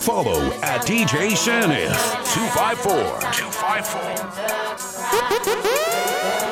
Follow at DJ Sanif 254 254.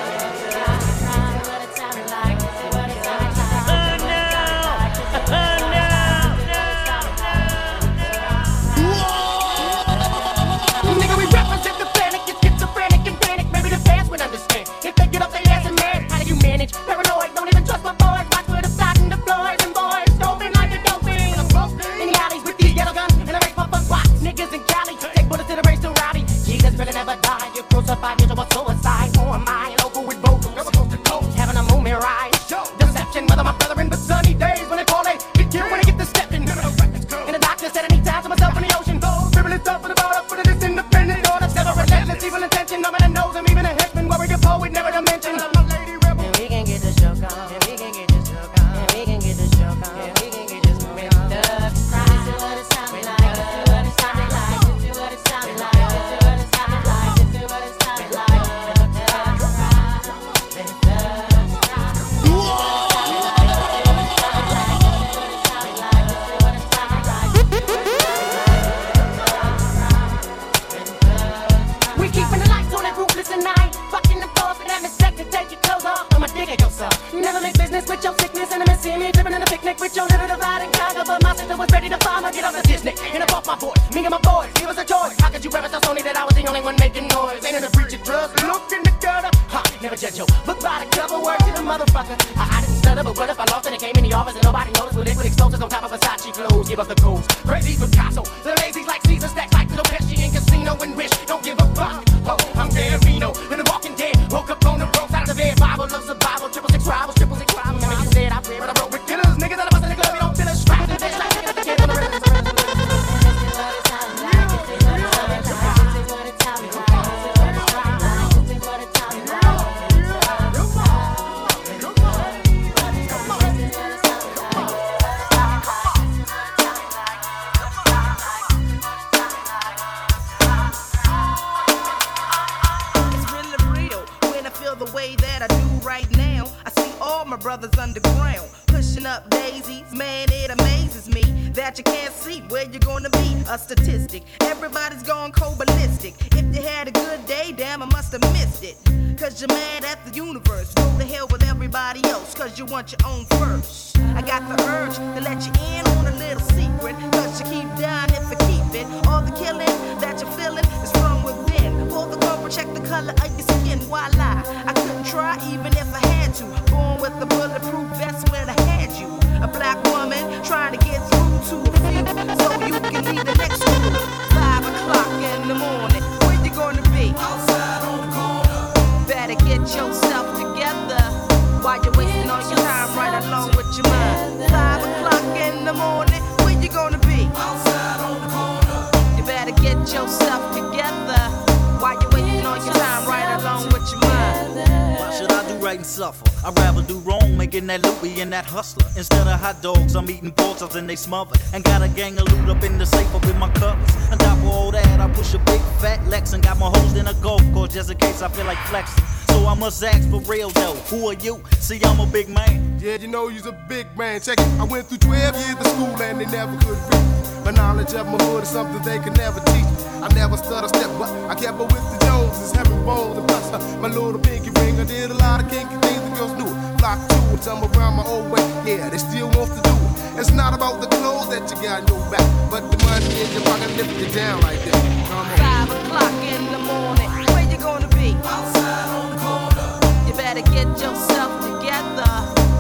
they smothered. And got a gang of loot up in the safe up in my covers. On top of all that, I push a big fat Lex and got my hoes in a golf course just in case I feel like flexing. So I must ask for real though, who are you? See, I'm a big man. Yeah, you know you's a big man. Check it, I went through 12 years of school and they never could reach. My knowledge of my hood is something they could never teach. I never stutter step, but I kept up with the Joneses, having rolls and plus my little pinky ring. I did a lot of kinky things the girls knew. Block two, time some around my old way. Yeah, they still want to do it. It's not about the clothes that you got on your back, but the money in your pocket lift you down like that. Come on. Five o'clock in the morning. Where you gonna be? Outside on the corner. You better get yourself together.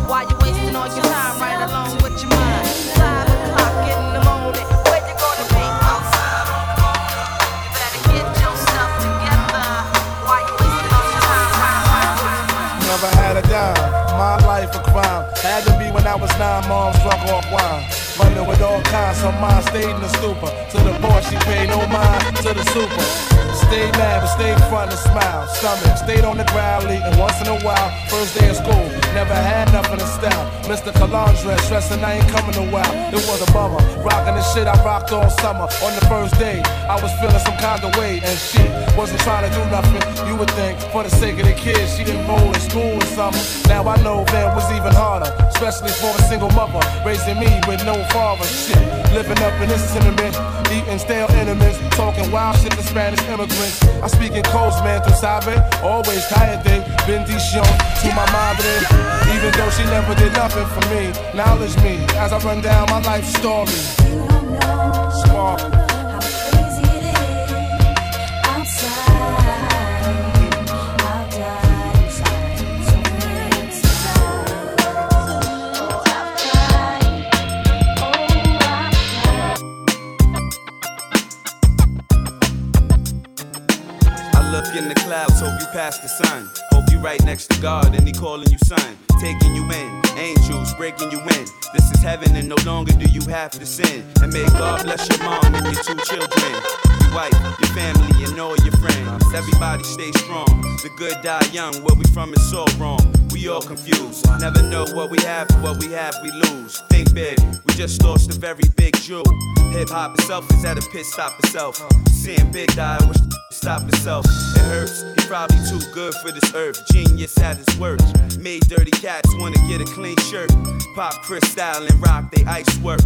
Why you wasting all your time right along? When I was nine, Mom's drunk off wine. Running with all kinds, her mind stayed in the stupor. To the boy, she paid no mind to the super. Stay mad, but stay front and smile. Stomach stayed on the ground, and once in a while. First day of school, never had nothing to style. Mr. Cologne dress, stressing I ain't coming a while. It was a bummer, rocking the shit I rocked all summer. On the first day, I was feeling some kind of way, and she wasn't trying to do nothing. You would think, for the sake of the kids, she didn't roll in school or something. Now I know that was even harder, especially for a single mother raising me with no father. Shit, living up in this sentiment, eating stale enemies, talking wild shit to Spanish immigrants. I speak in codes, man, through Sabe, always cállate, bendición to my madre. Even though she never did nothing for me, knowledge me as I run down my life story. Sparkle. in the clouds, hope you pass the sun. Hope you right next to God and He calling you son, taking you in. Angels breaking you in. This is heaven and no longer do you have to sin. And may God bless your mom and your two children. Wife, your family, and all your friends. Everybody stay strong. The good die young. Where we from is so wrong. We all confused. Never know what we have, what we have, we lose. Think big. We just lost a very big jewel. Hip hop itself is at a pit stop itself. Seeing big die, wish stop itself. It hurts. He probably too good for this earth. Genius at his work. Made dirty cats wanna get a clean shirt. Pop crystal and rock they ice work.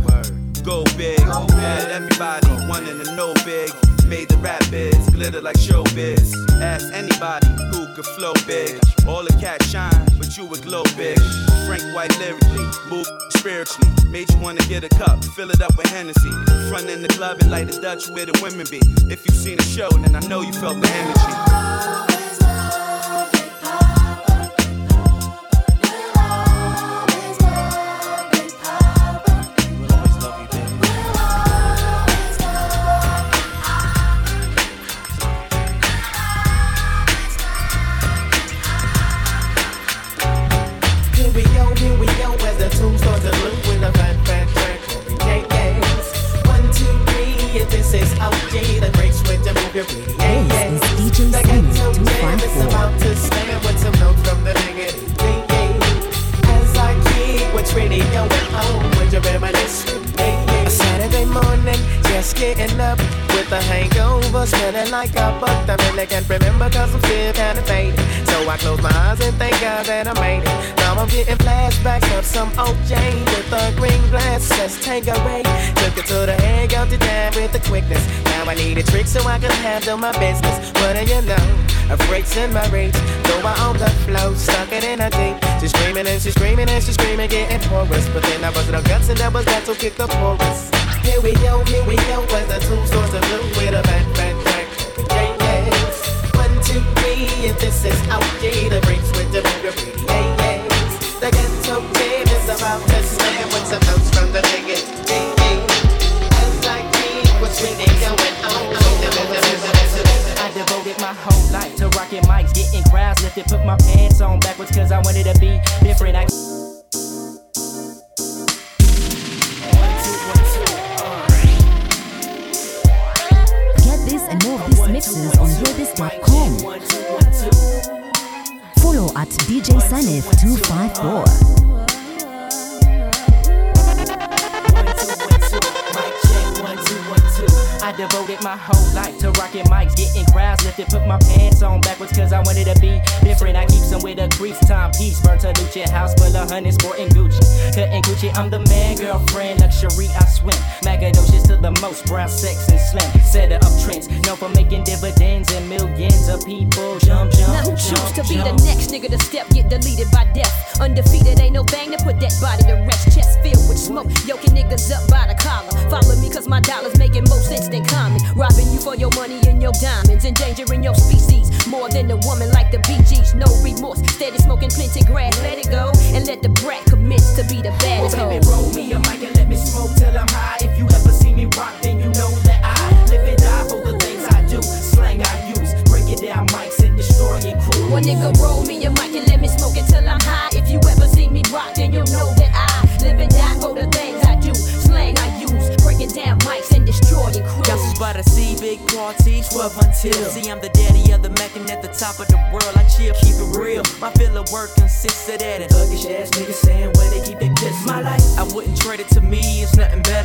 Go big, had everybody wanting to know big. Made the rap biz glitter like showbiz. Ask anybody who could flow big. All the cats shine, but you would glow big. Frank White lyrically, move spiritually. Made you wanna get a cup, fill it up with Hennessy. Front in the club and light the Dutch where the women be. If you've seen the show, then I know you felt the energy. This is OG, the great switch of your beauty. Yeah, yeah. This is DJ the ghetto jam is about to slam with some notes from the negative. As I keep what's really going on with your reminiscing. Saturday morning, just getting up with a hangover, smelling like a buck. I really can't remember cause I'm still kinda faded. So I close my eyes and thank God that I made it. Now I'm getting fly handle my business. What do you know? A freight's in my reach. Go out own the flow, stuck it in a deep. She's screaming and she's screaming and she's screaming, getting porous. But then I busted her guts and that was that to kick the chorus. Here we go, here we go, as the two stores of blue with a bad, bad track. Yeah, yes. One, two, three, and this is out, yeah, the breaks with the booger, yeah. The is about to slam with some notes from the ticket, yeah, yeah. As I what's really going on. I devoted my whole life to rocking mics, getting crowds lifted, put my pants on backwards cause I wanted to be different. I Get this and more of these mixes on hearthis.com. Follow at DJ Sanif254. I devoted my whole life to rocking mics, getting crowds lifted, put my pants on backwards cause I wanted to be different. I keep some with a crease, time piece, Bertolucci, house full of honey, sporting Gucci. Cutting Gucci, I'm the man, girlfriend, luxury, I swim. Magadocious to the most, brown, sex, and slim. Set up trends, known for making dividends and millions of people jump, jump. Now who jump, choose to be jump. the next nigga to step, get deleted by death? Undefeated, ain't no bang to put that body to rest. Chest filled with smoke, yoking niggas up by the collar. Follow me cause my dollars making most sense than common. Robbing you for your money and your diamonds, endangering your species. More than a woman like the BGs, no remorse. Steady smoking plenty grass, let it go. And let the brat commit to be the baddest Well, baby, roll me a mic and let me smoke till I'm high. If you ever see me rock, then you know that parties, 12 until. See, I'm the daddy of the Mac and at the top of the world. I chill, keep it real. My field of work consists of that. And ass niggas saying where they keep their piss. My life, I wouldn't trade it to me. It's nothing better.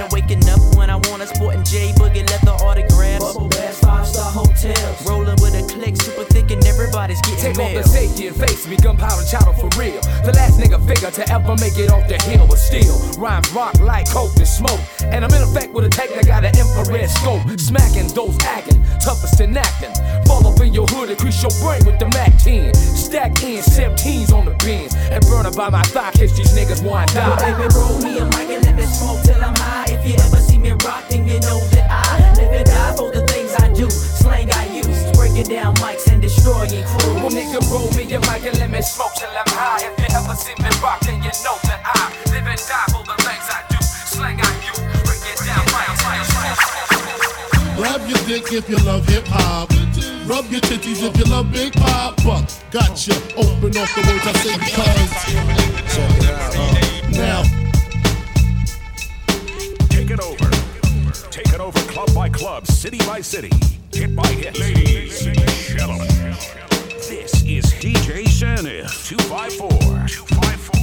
Click, super thick, and everybody's getting Take off the safety and face me, gunpowder chowder for real. The last nigga figure to ever make it off the hill, but still, rhymes rock like coke and smoke. And I'm in effect with a tech that got an infrared scope, smacking those acting, toughest in acting. Fall up in your hood, increase your brain with the Mac 10. Stack in 17s on the bins, and burn up by my thigh, catch these niggas want die. Well, baby, roll me a mic and let me smoke till I'm high. If you ever see me rock, then you know use, down mics and destroying crews. Well, nigga, roll me a mic and let me smoke till I'm high. If you ever see me rock, then you know that I live and die for the things I do. Slang I use, breaking down mics, mics, mics. Grab your dick if you love hip hop. Rub your titties if you love Big Poppa. Gotcha. Open off the words I say because. Check it out. Uh, now. Take it over. Take it over club by club, city by city, hit by hit. Ladies and gentlemen, this is DJ Sanif 254. 254.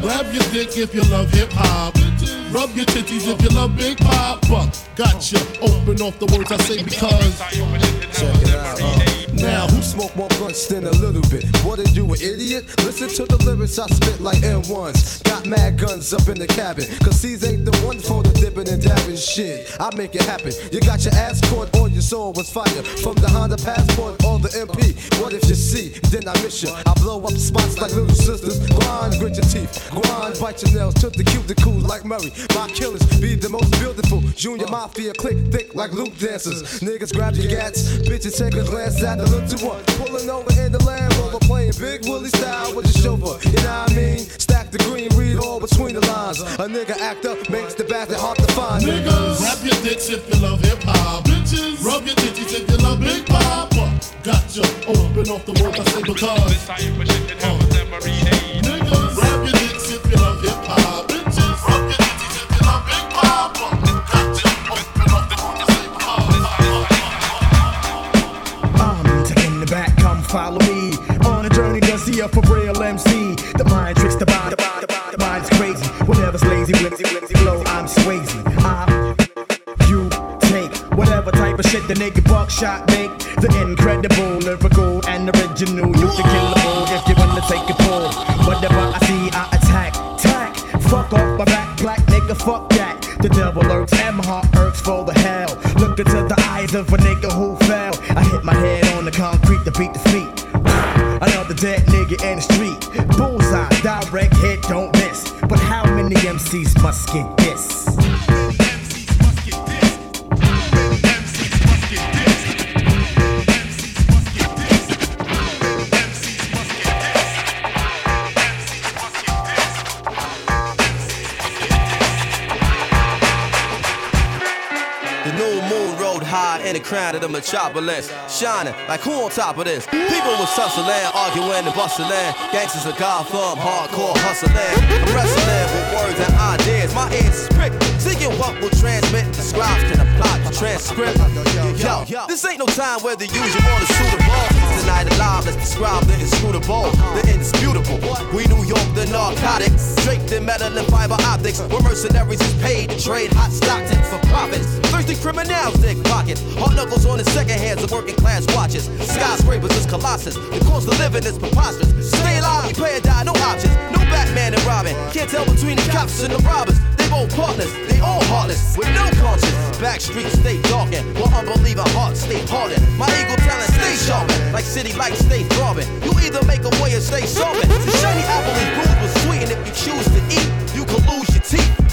Grab your dick if you love hip hop. Rub your titties if you love Big Poppa. Gotcha. Open off the words I say because. Check it out. Now. Who smoke more blunts than a little bit? What are you, an idiot? Listen to the lyrics I spit like M1s. Got mad guns up in the cabin. Cause these ain't the ones for the dipping and dabbing shit. I make it happen. You got your ass caught or your soul was fire. From the Honda Passport or the MP. What if you see? Then I miss you. I blow up spots like little sisters. Grind, grit your teeth. Grind, bite your nails. Took the cuticles like Murray. My killers be the most beautiful. Junior Mafia click thick like loop dancers. Niggas grab your gats. Bitches take a glance at the little one. Pulling over in the Land Rover. Playing Big Willie style with the chauffeur. You know what I mean? Stack the green, read all between the lines. A nigga act up makes the bastard hard to find. Niggas, grab your dicks if you love hip hop. Bitches, rub your titties if you love Big Poppa. Gotcha. Open off the words I say because. Uh, niggas, follow me on a journey to see a for real MC. The mind tricks the body, the body, the mind's crazy. Whatever's lazy, whimsy, whimsy, flow, I'm Swayze. I, ah, you take whatever type of shit the nigga buckshot make. The incredible, lyrical, and original. You can kill a if you wanna take a pull. Whatever I see, I attack, tack. Fuck off my back, black nigga, fuck that. The devil lurks and my heart irks for the hell. Look into the eyes of a nigga who fell. I hit my head on the concrete to beat the MCs in the crown of the metropolis, shining like who on top of this? People was tussling, arguing and bustling. Gangsters of Gotham, hardcore hustling. I'm wrestling with words and ideas. My ears is seeking what will transmit. The scribes can apply the transcript. Yo, this ain't no time where the usual or the suitable. Tonight alive, let's describe the inscrutable, the indisputable. We New York, the narcotics, draped in metal and fiber optics. Where mercenaries is paid to trade hot stocks in for profits. Thirsty criminals, dick pockets. Hard knuckles on the second hands of working class watches. Skyscrapers is colossus. The cost of living is preposterous. Stay alive, we pay or die, no options. No Batman and Robin. Can't tell between the cops and the robbers. They both partners, they all heartless, with no conscience. Back streets stay darkened, while unbeliever hearts stay hardened. My eagle talent stay sharpened, like city lights stay throbbing. You either make a way or stay solvent. The shiny apple is bruised but sweet, and if you choose to eat, you can lose.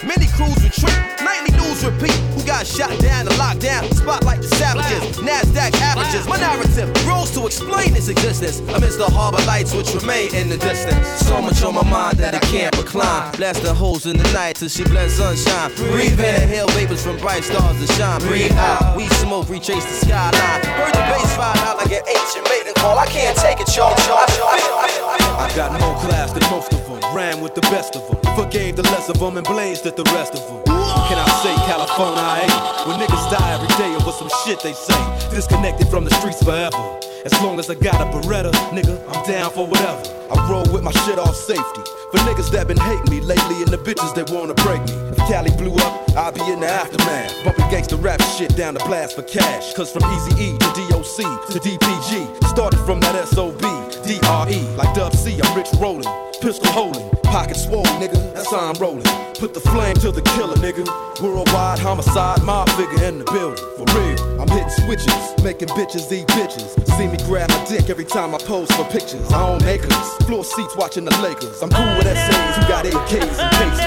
Many crews retreat, nightly news repeat. Who got shot down and locked down? Spotlight the savages, Nasdaq averages. My narrative grows to explain its existence amidst the harbor lights which remain in the distance. So much on my mind that I can't recline. Blasting holes in the night till she blends sunshine. Breathe in, inhale vapors from bright stars that shine. Breathe out, we smoke, retrace the skyline. Heard the bass ride out like an ancient maiden call. I can't take it, yo. I got more class than most of them, ran with the best of them, forgave the less of them and blazed at the rest of them. Can I say California? I ain't. When niggas die every day over some shit they say. Disconnected from the streets forever. As long as I got a Beretta, nigga, I'm down for whatever. I roll with my shit off safety. For niggas that been hating me lately and the bitches that wanna break me. If Cali blew up, I'll be in the aftermath. Bumping gangsta rap shit down the blast for cash. Cause from Easy E to DOC to DPG, started from that SOB, DRE. Like Dub C, I'm rich rolling, pistol holding, pocket swole, nigga. That's how I'm rolling. Put the flame to the killer, nigga. Worldwide homicide, mob figure in the building. For real, I'm hitting switches, making bitches eat bitches. See me grab my dick every time I pose for pictures. I own acres, floor seats watching the Lakers. I'm cool with SAs who got AKs and cases.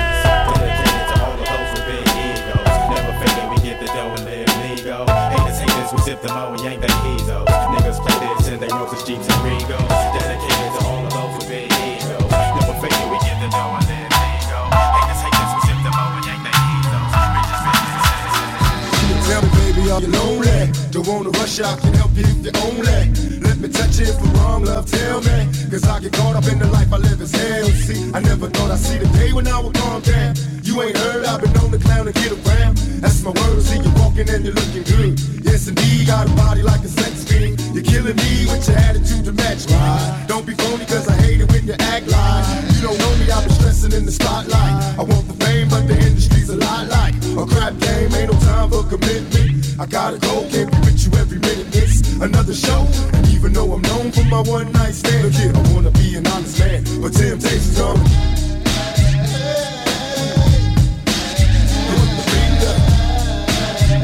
Dedicated to all of those wanna rush out, can help you if you only. Let me touch if I'm wrong, love, tell me. Cause I get caught up in the life I live as hell. See, I never thought I'd see the day when I would calm down. You ain't heard, I've been on the clown and get around. That's my word, see you walking and you're looking good. Yes, indeed, got a body like a sex fiend. You're killing me with your attitude to match mine. Don't be phony, cause I hate it when you act like you don't know me. I've been stressing in the spotlight. I want the fame, but the industry's a lot like a crap game. Ain't no time for commitment. I gotta go, can't be with you every minute. It's another show, and even though I'm known for my one night stand, look here, I wanna be an honest man, but temptations come.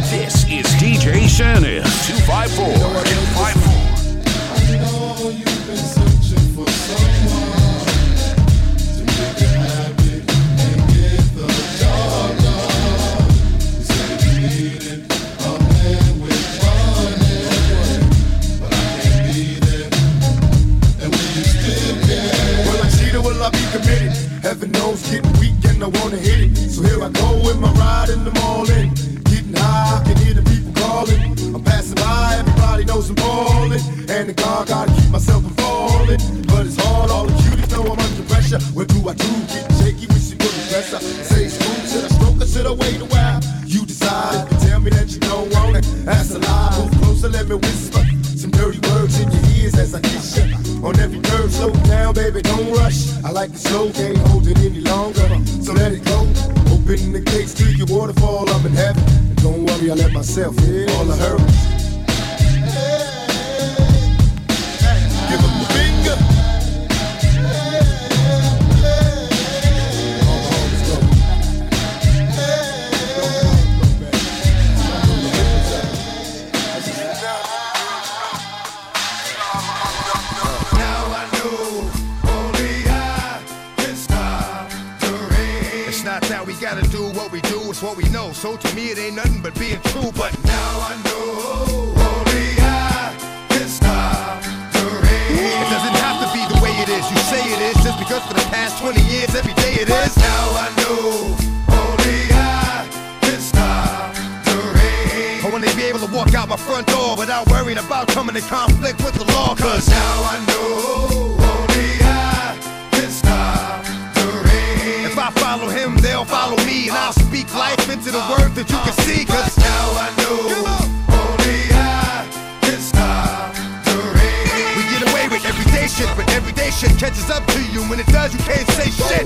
This is DJ Sanif 254. 254. I be committed? Heaven knows, getting weak and I wanna hit it. So here I go with my ride in the morning. Getting high, I can hear the people calling. I'm passing by, everybody knows I'm ballin'. And the God, gotta keep myself from falling. I like the slow, can't hold it any longer. So let it go. Open the gates to your waterfall, I'm in heaven. And don't worry, I let myself in all the hurdles. It is. Now I know only I can stop the rain. I wanna be able to walk out my front door without worrying about coming in conflict with the law. Cause now I know only I can stop the rain. If I follow him, they'll follow me. And I'll speak life into the word that you can see. Cause now I know only I can stop the rain. We get away with everyday shit, but everyday shit catches up to you. When it does, you can't say shit.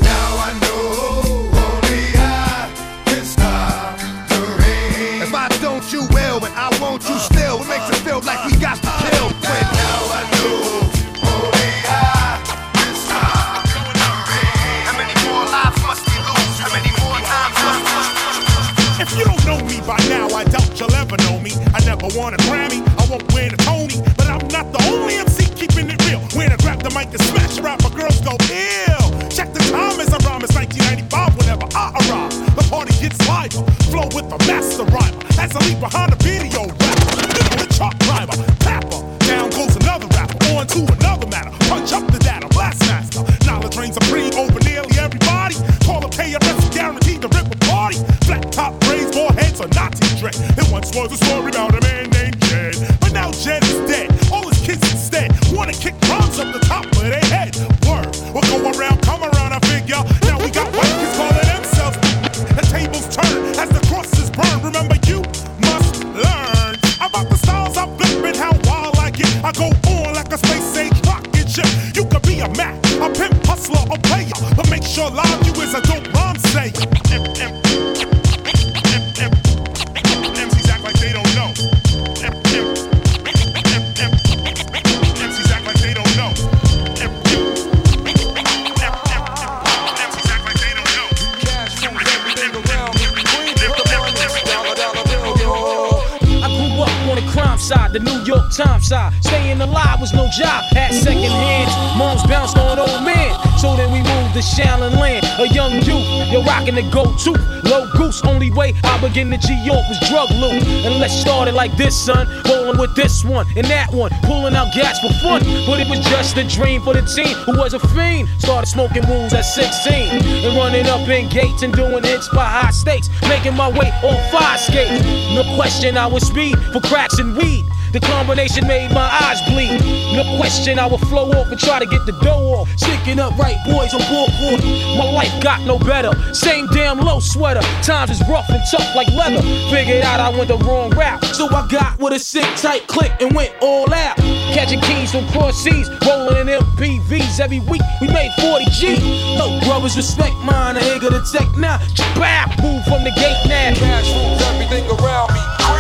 I begin to G York was drug loot. And let's start it like this, son. Rolling with this one and that one, pulling out gas for fun. But it was just a dream for the teen who was a fiend. Started smoking wools at 16 and running up in gates and doing hits by high stakes. Making my way on fire skates. No question, I was speed for cracks and weed. The combination made my eyes bleed. No question, I would flow off and try to get the dough off. Sticking up right boys on board court. My life got no better. Same damn low sweater. Times is rough and tough like leather. Figured out I went the wrong route. So I got with a sick tight click and went all out. Catching keys from cross seas, rolling in MPVs every week. We made 40 G. No brothers respect mine. I ain't gonna take now. Bam, move from the gate now. Cash rules everything around me.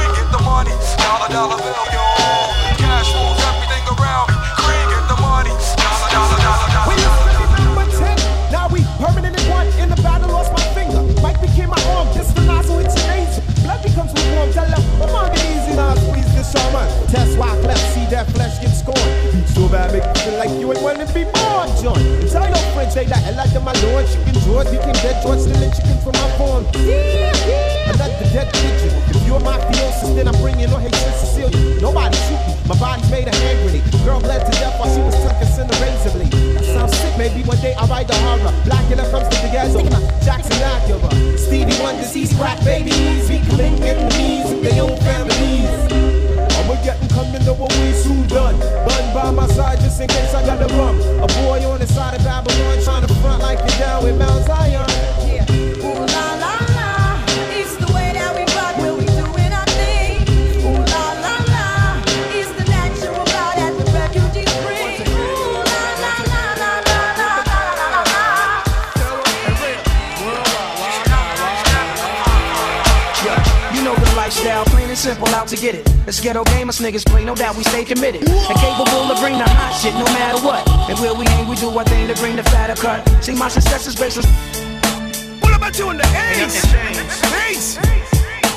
Money. Dollar, dollar bill, yo. Cash rules everything around me. Green, get the money. Dollar, dollar, dollar, dollar. We used to be number 10. Now we permanent in one. In the battle, lost my finger. Mike became my arm. Just the nozzle, it's an angel. Blood becomes warm. Tell them, I'm on it easy now. Squeeze this summer. Test why. See that flesh get scorned. Beat so bad, make feel like you ain't wanna be born, John. And tell your friends, say that hell like my lord. Chicken George became dead George, stealing chicken from my farm. Yeah, yeah. Another dead pigeon. If you're my fiancé, then I'm bringing on Haitian Sicilian. Nobody shoot me. My body's made a hand grenade. Girl bled to death while she was tucking in the razor blade. That sounds sick. Maybe one day I'll write the horror. Blackula comes to the ghetto. Jackson Acura. Stevie Wonder's these crack babies. Weakling enemies with their own families. I'ma get 'em coming over we soon done. By my side just in case I gotta run. A boy on the side of Babylon trying to front like you're down with Mount Zion. Lifestyle, plain and simple, out to get it. Let's ghetto game, us niggas play, no doubt we stay committed. And capable to bring the hot shit no matter what. And where we aim, we do our thing to bring the fatter cut. See, my success is based on. What about you in the Ace? Ace!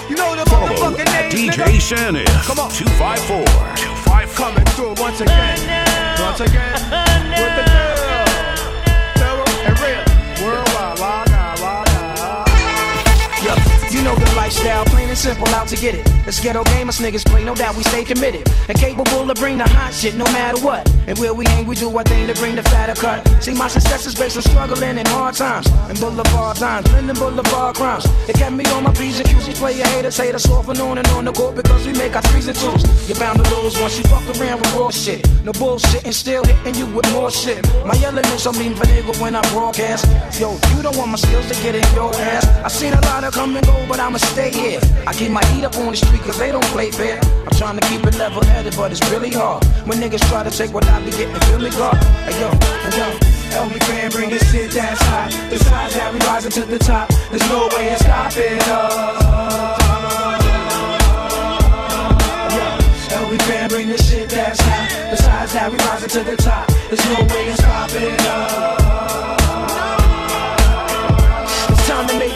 You know the Follow motherfucking at names, DJ nigga. Sanif. Come on. 254. Coming through once again. Once again. With the girl. Thorough and real. Know the lifestyle, plain and simple, out to get it. Let's ghetto game, us niggas play, no doubt we stay committed. And capable to bring the hot shit no matter what. And where we aim, we do our thing to bring the fatter cut. See, my success is based on struggling in hard times. And boulevard times, blending boulevard crimes. It kept me on my P's and Q's. play player haters hate us off and on and on the court because we make our threes and twos. You're bound to lose once you fuck around with raw shit. No bullshit and still hitting you with more shit. My elements are mean for nigga when I broadcast. Yo, you don't want my skills to get in your ass. I seen a lot of come and go, but I'ma stay here. I keep my heat up on the street cause they don't play fair. I'm trying to keep it level headed, but it's really hard. When niggas try to take what I be getting, feel me, God. Hey yo, hey yo. Help me bring this shit that's hot. Besides that, we rising to the top. There's no way to stop it. Uh, Help me fan, bring this shit that's hot. Besides that, we rising to the top. There's no way to stop it. Uh, it's time to make.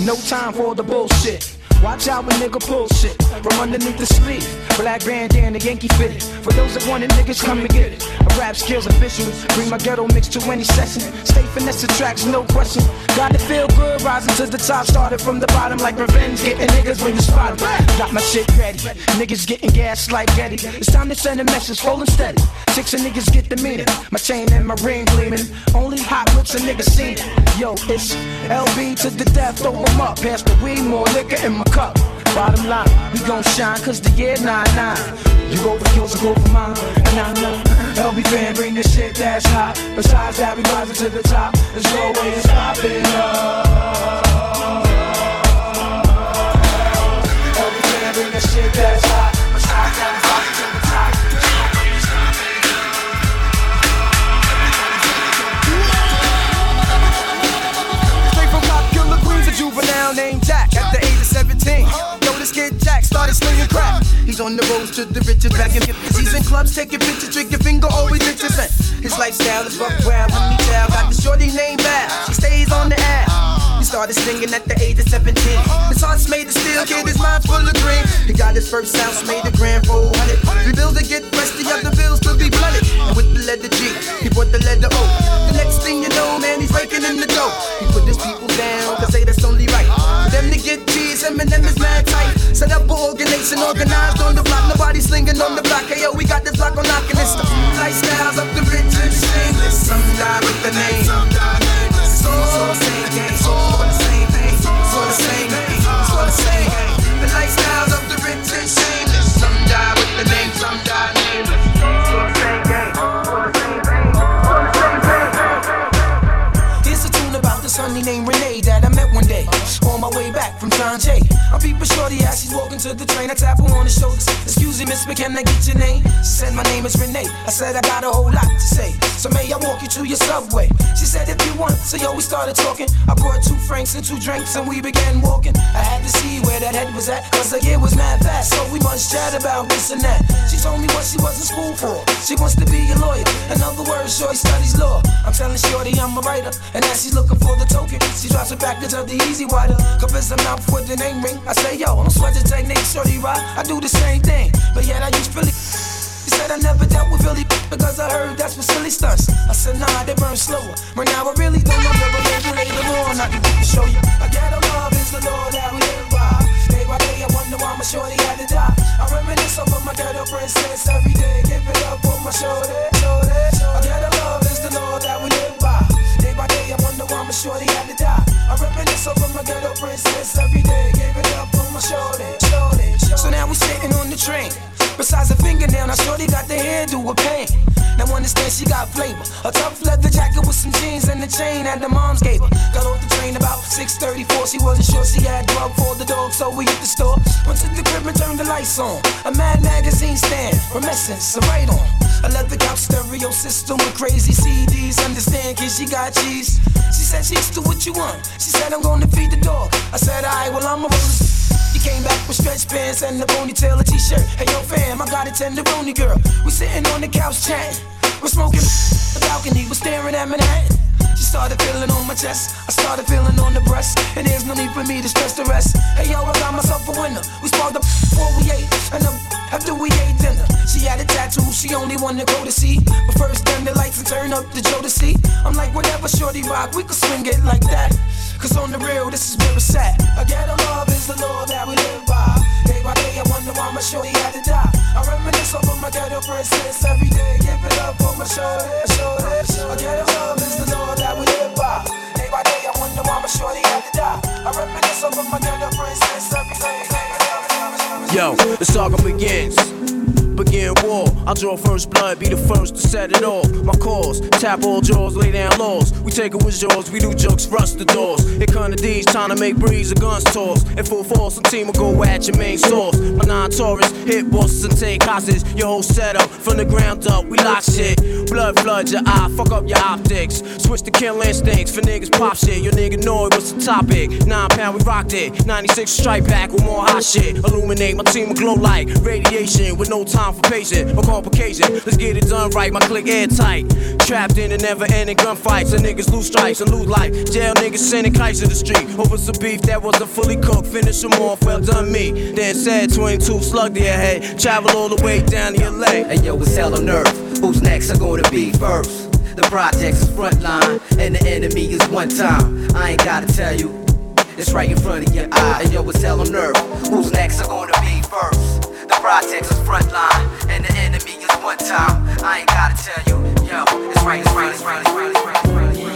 No time for the bullshit. Watch out when nigga pull shit from underneath the sleeve. Black bandana, Yankee fitted. For those that want it, niggas come and get it. A rap skills official. Bring my ghetto mix to any session. Stay finesse the tracks, no question. Gotta feel good, rising to the top. Started from the bottom like revenge. Getting niggas when you spot 'em. Got my shit ready. Niggas getting gas like Getty. It's time to send a message, holding steady. Six of niggas get the meaning. My chain and my ring gleaming. Only hot whips a nigga seen. Yo, it's LB to the death, throw 'em up. Pass the weed, more liquor in my cup. Bottom line, we gon' shine cause the year 99. You go for yours, I go for mine. And I know. LB fan, bring the shit that's hot. Besides that, we rising to the top. There's no way it's popping up. LB fan, bring the shit that's hot. Besides that, we rising to the top. Straight from Popular Queens, a juvenile named Jack 17. Yo, this kid Jack started slinging crack. He's on the roads to the riches, back in fifties. He's in clubs taking pictures, drinking finger, always bitches. His lifestyle is rough, wild, honey child. Got the shorty named Bab. She stays on the app. He started singing at the age of 17. His heart's made of steel, kid, his mind's full of dreams. He got his first house, made of grand 400. on it. Rebuild to get rusty, the bills to be blooded. And with the leather G, he bought the leather O. The next thing you know, man, he's raking in the dough. He put his people down, cause they that's only right. Them to get cheese, Eminem is mad tight. Set up an organization, organized on the block. Nobody slinging on the block. Hey yo, we got this block on knocking this stuff. Lifestyles up the rich and shameless. Some die with the name. Some die nameless. So, so the same game. So the same thing. So the same game. So the same game. The lifestyles of the rich and shameless. Some die with the name. Some die my way back from John Jay. I'm peeping shorty as she's walking to the train. I tap her on the shoulders. Excuse me, miss, but can I get your name? She said, My name is Renee. I said, I got a whole lot to say. So may I walk you to your subway? She said, If you want. So yo, we started talking. I brought two francs and two drinks and we began walking. I had to see where that head was at. Cause the year was mad fast. So we must chat about this and that. She told me what she was in school for. She wants to be a lawyer. In other words, Shorty studies law. I'm telling Shorty I'm a writer. And as she's looking for the token, she drops it back into the easy wider. Cause I'm out for the name ring. I say, yo, I'm sweating technique, shorty rock. I do the same thing, but yet I use Philly. He said I never dealt with Philly because I heard that's for silly stunts. I said, nah, they burn slower. Right now I really don't know where later, later on I can show you. I get a love is the law that we live by. Day by day, I wonder why my shorty had to die. I reminisce over my ghetto princess every day. Give it up on my shoulder, shoulder. I get a love is the law that we live by. Day by day, I wonder why my shorty had to die. I reminisce over my ghetto princess every day. Gave it up on my shoulder, shoulder. So now we sitting on the train. Besides a fingernail, now shorty got the hairdo with pain. Now understand she got flavor. A tough leather jacket with some jeans and the chain that the moms gave her. Got off the train about 6:34. She wasn't sure she had drug for the dog, so we hit the store. Went to the crib and turned the lights on. A Mad magazine stand from Essence, a right on. A leather couch stereo system with crazy CDs. Understand, kid, she got cheese. She said she's do what you want. She said I'm gonna feed the dog. I said, alright, well I'm a roller. Came back with stretch pants and a ponytail, a t-shirt. Hey yo, fam, I got a tenderoni girl. We sitting on the couch chatting. We're smoking the balcony. We're staring at Manhattan. She started feeling on my chest. I started feeling on the breast. And there's no need for me to stress the rest. Hey yo, I got myself a winner. We sparked up before we ate. And after we ate dinner. She had a tattoo, she only wanted to go to see. But first, dim the lights and turn up the see. I'm like, whatever, shorty rock, we could swing it like that. Cause on the real, this is where it's at. I get a love is the law that we live by. Day by day, I wonder why my had to die. I reminisce over my ghetto princess every day. Give it up on my a love is the law that we live by. Day by day, I wonder why my shorty had to die. I reminisce over my ghetto princess every day. Yo, the saga begins. Begin war. I draw first blood, be the first to set it off. My cause, tap all jaws, lay down laws. We take it with yours, we do jokes, rust the doors. Here come the D's trying to make breeze, the guns toss. In full force, some team will go at your main source. My non Taurus, hit bosses and take hostage. Your whole setup from the ground up, we lock shit. Blood floods your eye, fuck up your optics. Switch to kill instincts for niggas pop shit. Your nigga know it was the topic. Nine pound, we rocked it. 96 strike back with more hot shit. Illuminate my team will glow like radiation with no time for patience or complication. Let's get it done right, my click airtight. Trapped in a never ending gunfights, and niggas lose stripes and lose life. Jail niggas sending kites to the street over some beef that wasn't fully cooked. Finish them off, well done me. Then said 22 slug your head. Travel all the way down to LA. Hey yo, it's hell on earth. Who's next are gonna be first? The project's is frontline, and the enemy is one time. I ain't gotta tell you, it's right in front of your eye. And yo, it's hell on earth. Who's next are gonna be first? The project's is frontline, and the enemy is one time. I ain't gotta tell you, yo, it's right, it's right, it's right, it's right, it's right. It's right.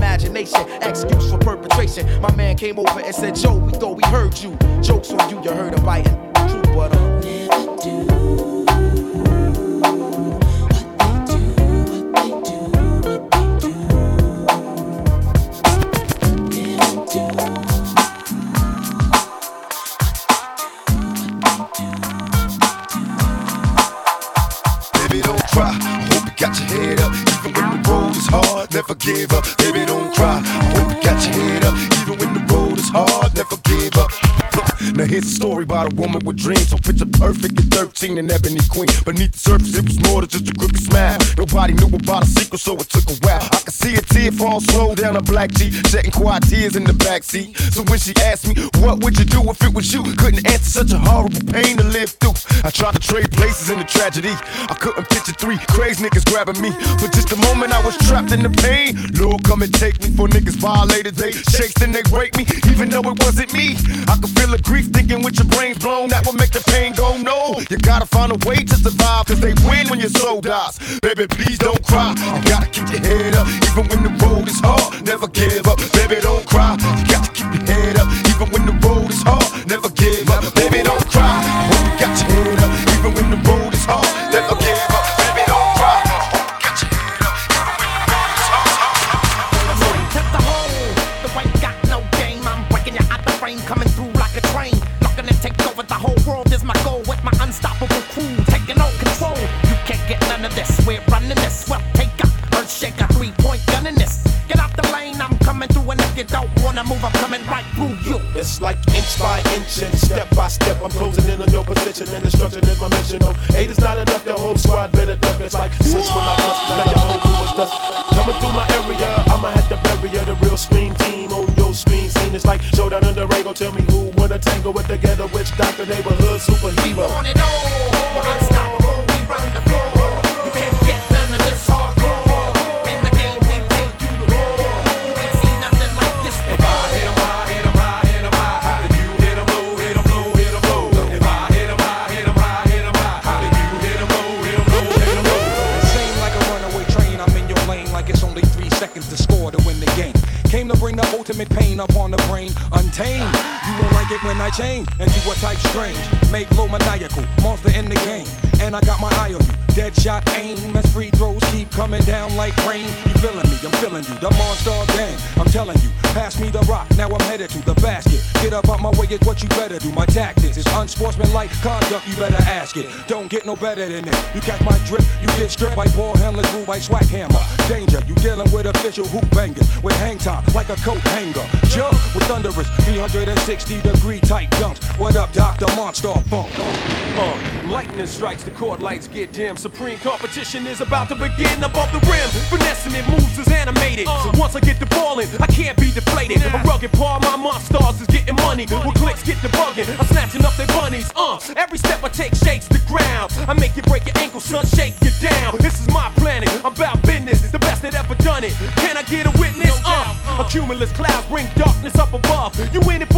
imagination, excuse for perpetration. My man came over and said, Joe, we thought we heard you. Jokes on you, you heard a biting. True, but uh, never do. Baby, don't about a woman with dreams. So picture perfect at 13 and ebony queen. Beneath the surface, it was more than just a crooked smile. Nobody knew about a secret, so it took a while. I could see a tear fall slow down her black cheek, shedding quiet tears in the backseat. So when she asked me, what would you do if it was you? Couldn't answer such a horrible pain to live through. I tried to trade places in the tragedy. I couldn't picture three crazy niggas grabbing me. For just a moment, I was trapped in the pain. Lord, come and take me for niggas violated. They chased and they raped me, even though it wasn't me. I could feel the grief thinking with your brains blown. That will make the pain go no. You gotta find a way to survive, cause they win when your soul dies. Baby, please don't cry. You gotta keep your head up, even when the road is hard. Never give up. Baby, don't cry. You got to keep your head up, even when the road is hard. Never give up. Baby, don't cry. It. Don't get no better than this. You catch my drip, you get stripped by ball handlers, ruled by swag hammer. Dealing with official hoop bangers with hang time like a coat hanger. Jump with thunderous 360 degree tight dunks. What up, Dr. Monster Funk? Uh, lightning strikes, the court lights get dim. Supreme competition is about to begin above the rim. Finessing it moves is animated. So once I get the ball in, I can't be deflated. A rugged paw, my monsters is getting money. With clicks get the bugging, I'm snatching up their bunnies. Uh, every step I take shakes the ground. I make you break your ankle, son, shake you down. This is my done it. Can I get a witness? Uh, a cumulus clouds bring darkness up above. You in it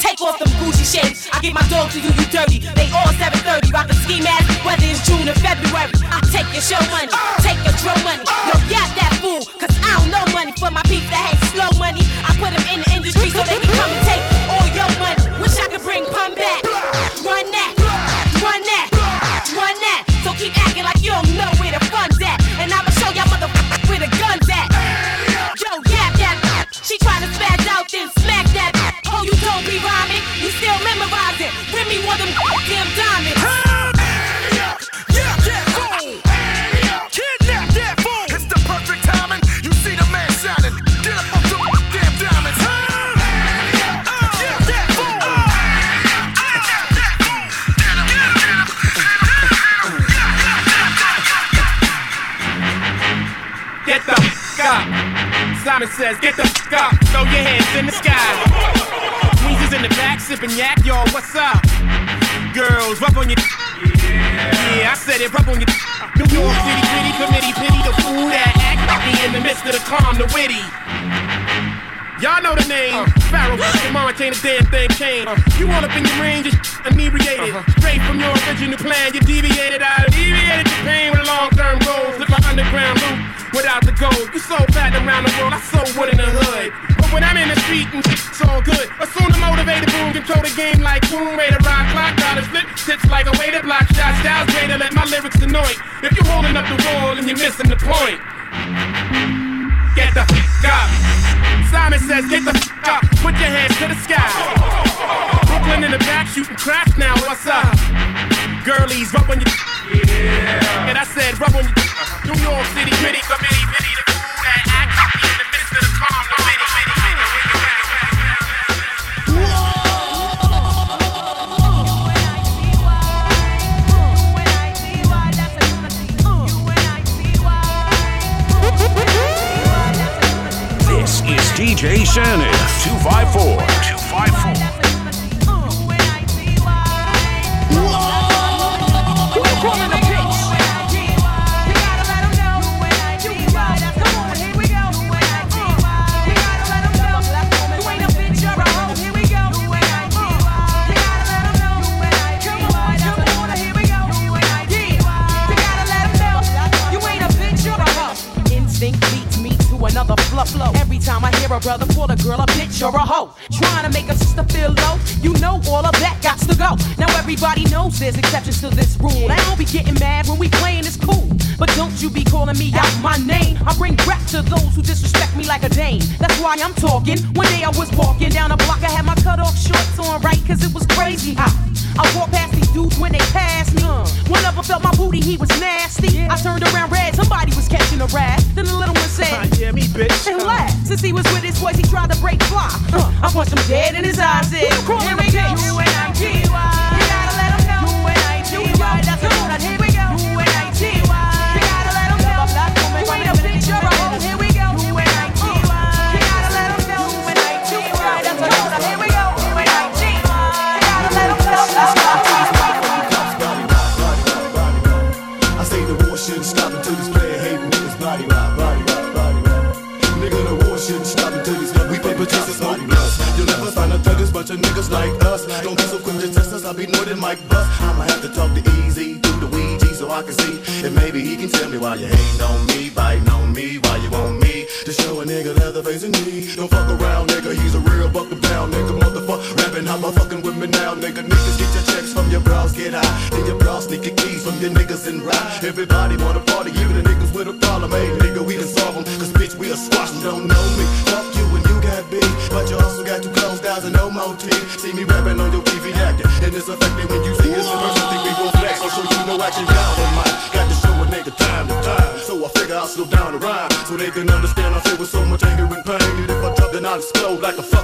Take off them Gucci shades. I give my dog to you, you dirty. They all 730, rock a ski mask, whether it's June or February. I take your show money, take your drum money. Yo, got that fool, cause I don't know money for my peeps that hate slow money. I put them in the Simon says, get the f up. Throw your hands in the sky. Weezer's in the back, sipping yak, y'all. What's up? Girls, rub on your. Yeah, I said it, rub on your. New York City, pretty committee, pity the fool that act me in the midst of the calm, the witty. Y'all know the name. Pharoahe, your mama ain't a damn thing changed. You all up in your range, just inebriated. Uh-huh. Straight from your original plan, you deviated. I alleviated your pain with a long-term goal. Slip my underground loop without the gold. You so fat around the world, I so wood in the hood. But when I'm in the street and it's all good, assume the motivated boom, control the game like boom, way to rock, clock, dollars flip, tips like a way to block shots, styles way to let my lyrics annoy. If you're holding up the wall and you're missing the point, get the f up. Simon says, get the f up, put your hands to the sky. Brooklyn in the back shooting craps now, what's up? Girlies, rub on your yeah. And I said, rub Pity, committee, bunch of niggas like us. Don't be so quick to test us, I'll be more than Mike Bus. I'ma have to talk to Eazy through the Ouija so I can see if maybe he can tell me why you hating on me, biting on me, why you want me to show a nigga the face in me. Don't fuck around, nigga, he's a real buck down, nigga, motherfucker. Rapping, how about fucking with me now, nigga? Niggas get your checks from your bras, get high. Then your bras sneak your keys from your niggas and ride. Everybody wanna party, even the niggas with a problem. Hey, nigga, we can solve them, cause bitch, we a squash don't know me. Me rapping on your TV acting, and it's affecting when you see it's the person think we gon' flex. I'll show you no action down on mine. Got to show a nigga time to time, so I figure I'll slow down the rhyme, so they can understand I say with so much anger and pain. And if I drop, then I'll explode like a fucking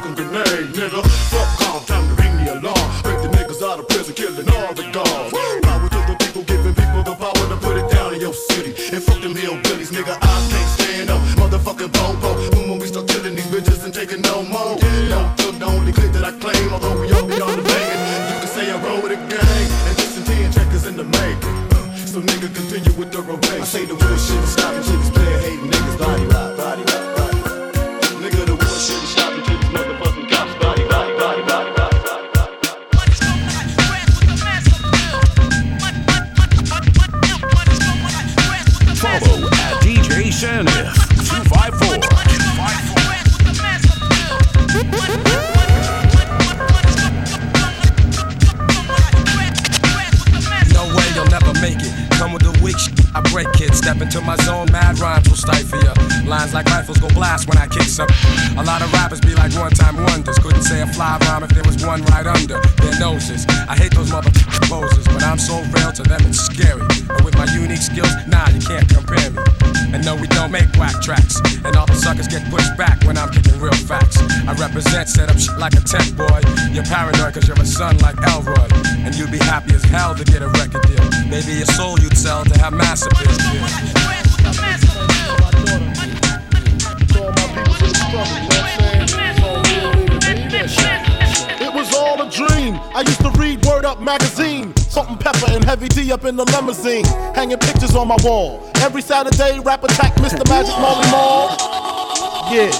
skills, nah, you can't compare me. And no, we don't make whack tracks. And all the suckers get pushed back when I'm kicking real facts. I represent, set up shit like a tech boy. You're paranoid cause you're a son like Elroy. And you'd be happy as hell to get a record deal. Maybe your soul you'd sell to have mass appeal. It was all a dream. I used to read Word Up magazine. Salt-N-Pepa and heavy D up in the limousine. Hanging pictures on my wall. Every Saturday, rap attack Mr. Magic Marley Marl. Yeah.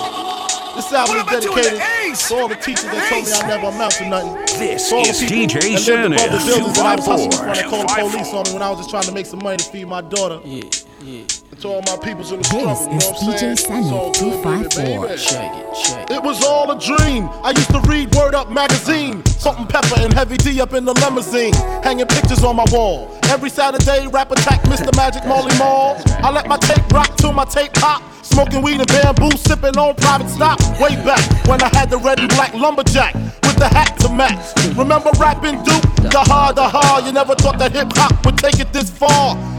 This album is dedicated to all the teachers that told me I never amount to nothing. This all is people DJ that lived above the Sanif, that I was hustling 254, when they called the police on me when I was just trying to make some money to feed my daughter. Yeah, yeah. And to all my peoples in the struggle, you know what I'm saying? It's all good, baby, baby. Shake it, shake It was all a dream. I used to read Word Up magazine. Salt-N-Pepa and heavy D up in the limousine. Hanging pictures on my wall. Every Saturday, rap attack Mr. Magic Marley Marl. I let my tape rock till my tape pop. Smoking weed and bamboo, sipping on private stock. Way back when I had the red and black lumberjack with the hat to match. Remember rapping Duke? The hard, the hard. You never thought that hip hop would take it this far.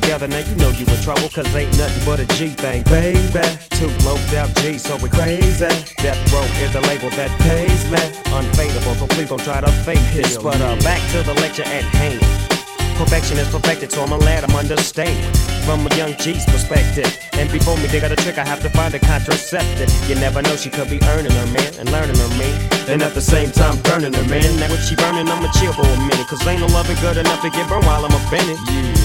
together, now you know you in trouble, cause ain't nothing but a G thing, baby. Two loped out G, so we crazy. Death Row is the label that pays me. Unfadable, so please don't try to fake this. But uh, back to the lecture at hand. Perfection is perfected, so I'ma let 'em understand from a young G's perspective. And before me dig out a trick, I have to find a contraceptive. You never know, she could be earning her man and learning her man. And at the same time, burning her man. Now, if she burning, I'ma chill for a minute. Cause ain't no loving good enough to get burned while I'm up in it.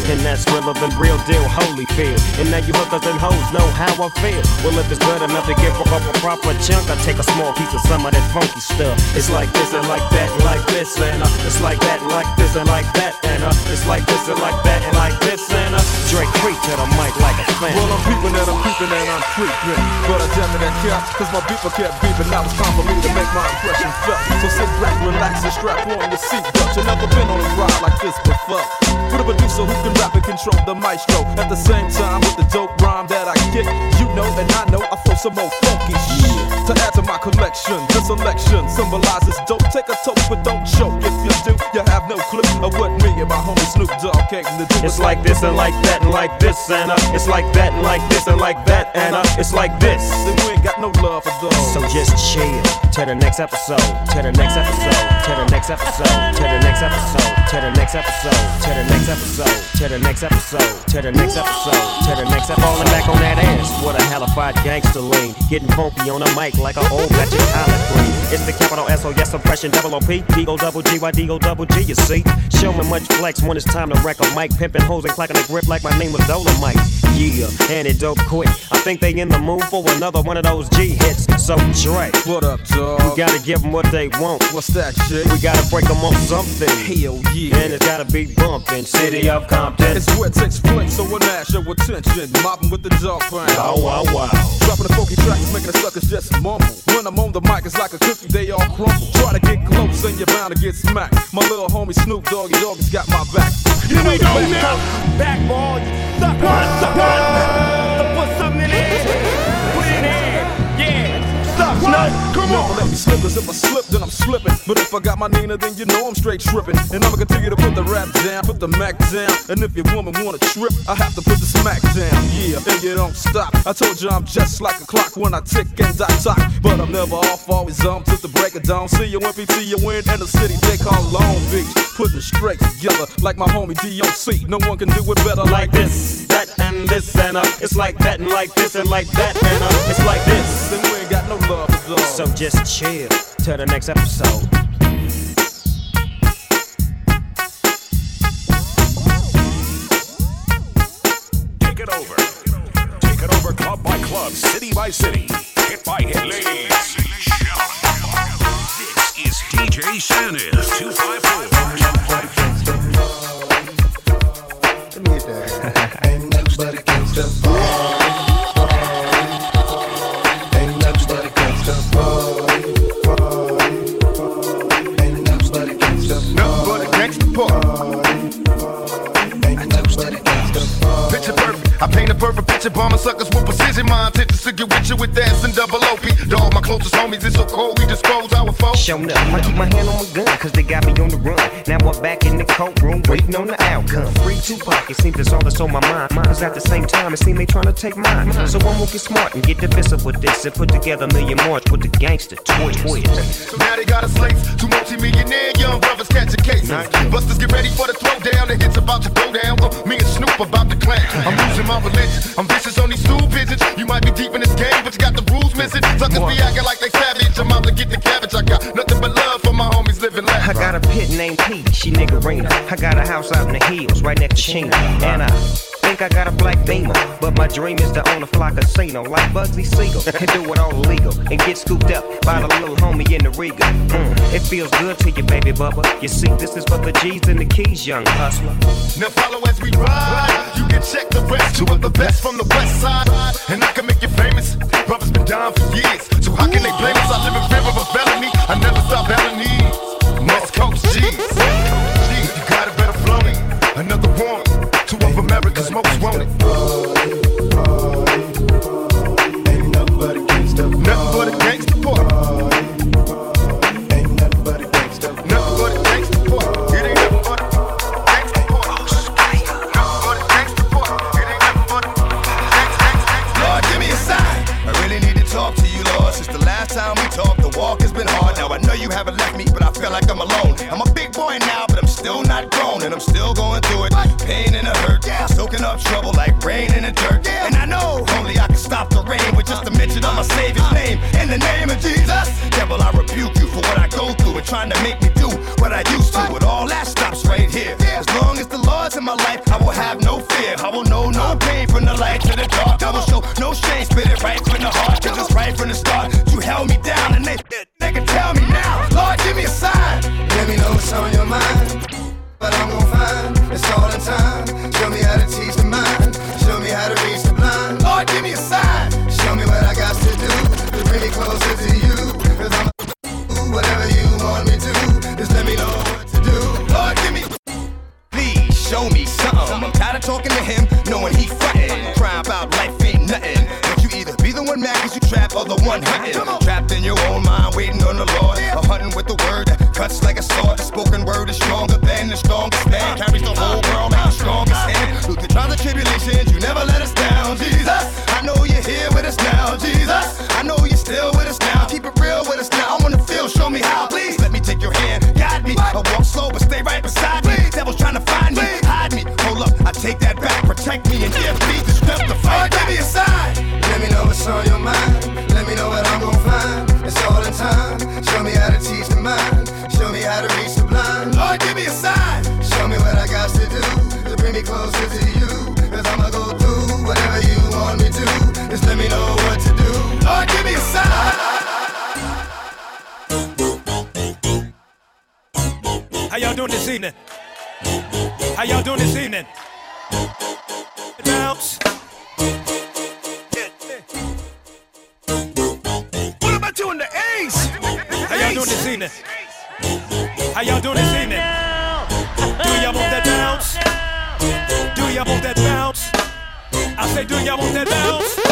And that's relevant, real deal, holy feel. And now you hookers and hoes know how I feel. Well, if it's good enough to give up a proper chunk, I take a small piece of some of that funky stuff. It's like this and like that, and like this, and uh, it's like that, and like this, and like that, and uh, it's like this and like that, and like this, and uh, Drake preach to the mic like a fan. Well, I'm and I'm creeping and I'm creeping. But I damn it and care, cause my beeper kept beeping. Now it's time for me to make my impression felt. So sit back, relax, and strap on your seatbelt. You've never been on a ride like this before. With a producer who can rap and control the maestro. At the same time, with the dope rhyme that I get, you know and I know I throw some more funky shit. To add to my collection, the selection symbolizes dope. Take a toke, but don't choke. If you do, you have no clue of what me and my homie Snoop Dogg came to do. It's like this and like that and like this and uh, it's like that and like this and like that and uh, it's like this. Then we ain't got no love for those. So just chill to the next episode, to the next episode, to the next episode, to the next episode, to the next episode, to the next episode, to the next episode, to the next episode, to the next episode. Falling back on that ass, what a Halified gangster lean. Getting funky on a mic like an old of collard green. It's the capital S O S oppression, double O P, D O double G Y D O double G, you see? Show me much flex when it's time to wreck a mic. Pimping hoes and clacking a grip like my name was Dolomite. Yeah, and it dope quick. I think they in the mood for another one of those G hits. So Dre, what up, dog? We gotta give them what they want. What's that shit? We gotta break them on something. Hell yeah. And it's gotta be bumping. City of Compton. It's where it takes place, so we'll gnash your attention. Mopping with the dog pound. Wow, wow, wow. Dropping the funky tracks, making the suckers just mumble. When I'm on the mic, it's like a cookie, they all crumble. Try to get close and you're bound to get smacked. My little homie Snoop Doggy Doggy's got my back. You know you don't now. Back ball, you suck one, suck Yeah. Suck one. Come Never let me slip, cause if I slip, then I'm slipping. But if I got my Nina, then you know I'm straight tripping. And I'ma continue to put the rap down, put the Mac down. And if your woman wanna trip, I have to put the smack down. Yeah, and you don't stop. I told you I'm just like a clock when I tick and I talk. But I'm never off, always on till the break of dawn. See you when PT you win in the city they call Long Beach. Putting straight together like my homie DOC. No one can do it better like this, that, and this, and uh. It's like that, and like this, and like that, and uh. It's like this. And we ain't got no love for dogs. So just chill till the next episode. Take it over. Take it over club by club, city by city, hit by hit. Ladies and this is DJ Sanif 254. Let me hit that. Ain't nothing but a gangsta to get with you with that and double OP. Dog, my closest homies, it's so cold, Shown up, I keep my hand on my gun, cause they got me on the run. Now I'm back in the courtroom, waiting on the outcome. Free Tupac, it seems it's all that's on my mind. Cause at the same time, it seems they trying to take mine. So I'm gonna get smart and get defensive with this and put together a million more with the gangster twist. Now they got a slate, two multi-millionaire young brothers catching cases. Busters get ready for the throwdown, the hits about to go down. Uh, me and Snoop about to clown. I'm losing my religion, I'm vicious on these stool pigeons. You might be deep in this game, but you got the rules missing. Suckers be acting like they savage, I'm out to get the cabbage. I got nothing but love for my homies living life. I got a pit named Pete, she nigga niggerina. I got a house out in the hills, right next to Chino. And I think I got a black beamer, but my dream is to own a fly casino like Bugsy Siegel and do it all illegal and get scooped up by the little homie in the Regal. Mm, it feels good to you, baby bubba. You see, this is for the G's and the keys, young hustler. Now follow as we ride. You can check the rest. Two of the best from the west side. And I can make you famous. Brothers been down for years. So how can they blame us? I live in fear of a felony. I never stop needs. West Coast G's. G's, you got it better flow me. Another one. Two of America's most wanted. Nothing but a gangsta boy. Nothing but a gangsta boy. Nothing but a gangsta boy. It ain't nothing but a gangsta. Nothing but a gangsta boy. It ain't nothing but a Lord, give me a sign. I really need to talk to you, Lord. Since the last time we talked, the walk has been hard. Now I know you haven't left me, but I feel like I'm alone. I'm a big boy now, but I'm still not grown, and I'm still going up trouble like rain in the dirt. And I know only I can stop the rain with just a mention of my Savior's name. In the name of Jesus, devil, I rebuke you for what I go through and trying to make me do what I used to. But all that stops right here. As long as the Lord's in my life, I will have no fear. I will know no pain from the light to the dark. Will show no shame, spit it right from the heart. Cause it's right from the start. You held me down and they, they can tell me now. Lord, give me a sign. Let me know what's on your mind. It's all in time. Show me how to teach the mind. Show me how to reach the blind. Lord, give me a sign. Show me what I got to do to bring me closer to you. Cause I'm whatever you want me to. Just let me know what to do. Lord, give me. Please show me something. I'm tired of talking to him, knowing he frontin'. Crying about life ain't nothing. One mad cause you trap or the one hunting. Trapped in your own mind, waiting on the Lord. Or hunting with the word that cuts like a sword. The spoken word is stronger than the strongest man. Carries the whole world like the strongest hand. Through the trials and tribulations, you never let us down, Jesus. I know you're here with us now, Jesus. I know you're still with us now. Keep it real with us now. I wanna feel, show me how. Please let me take your hand, guide me. I walk slow, but stay right beside me. Devil's trying to find me, hide me. Hold up, I take that back, protect me, and give me what's on your mind. Let me know what I'm gonna find. It's all in time. Show me how to teach the mind. Show me how to reach the blind. Lord, give me a sign. Show me what I got to do to bring me closer to you. Cause I'ma go through whatever you want me to. Just let me know what to do. Lord, give me a sign. How y'all doing this evening? How y'all doing this evening? doing this evening? How y'all doing this evening? Do y'all want that bounce? Do y'all want that bounce? I say, do y'all want that bounce?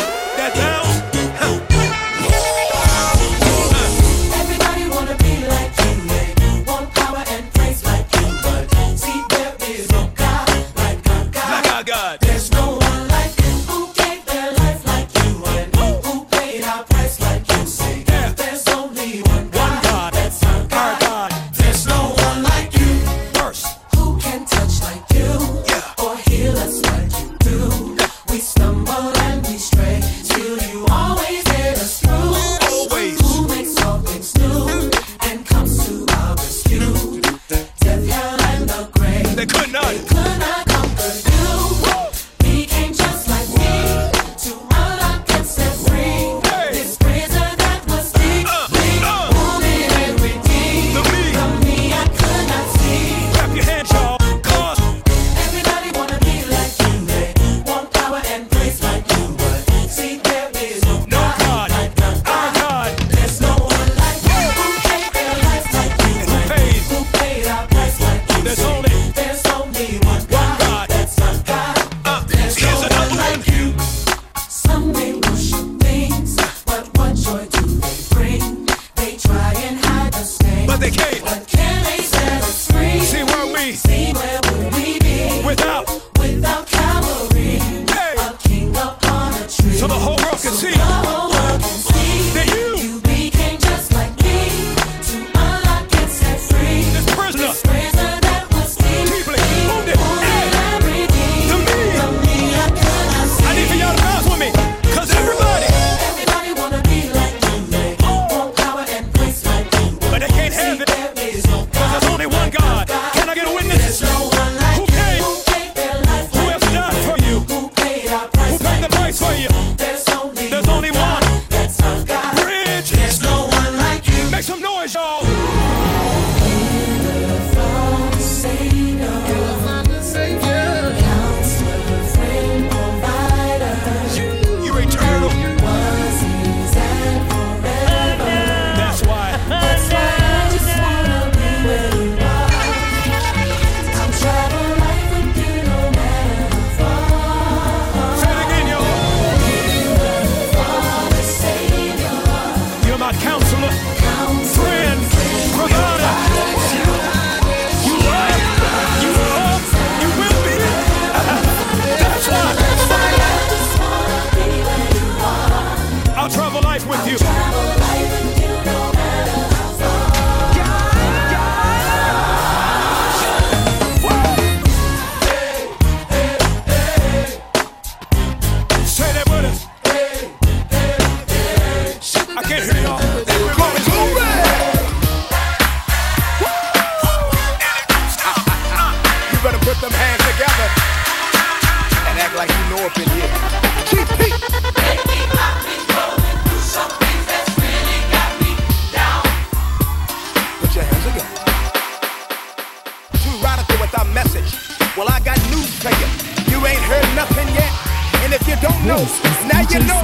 know, now you know.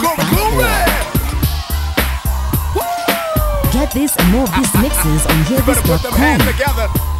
Go boom Get this and more ah, of these ah, mixes ah. on HearThis.com.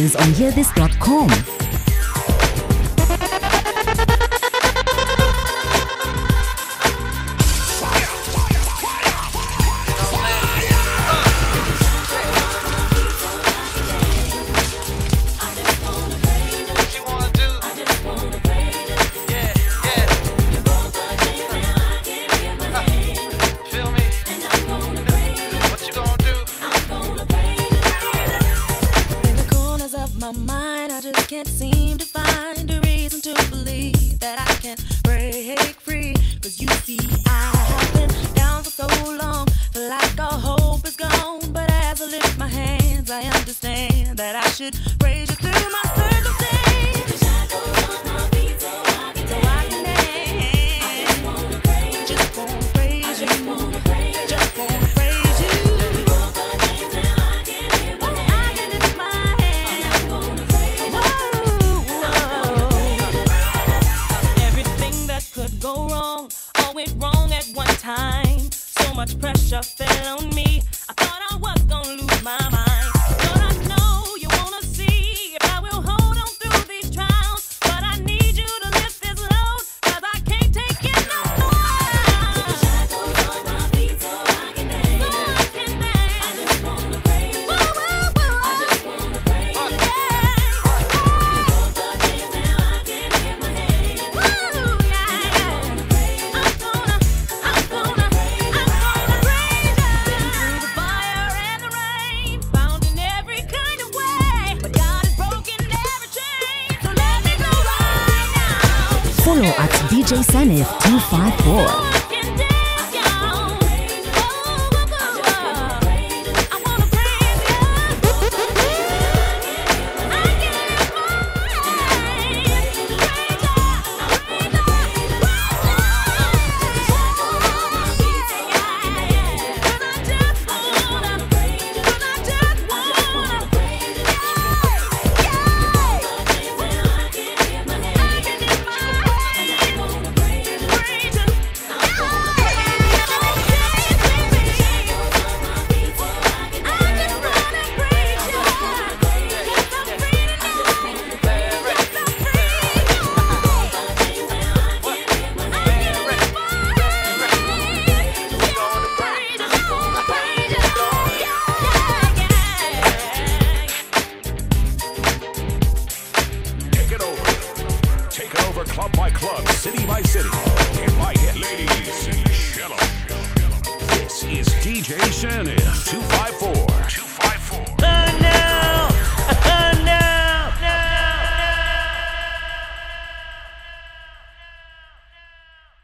these mixes on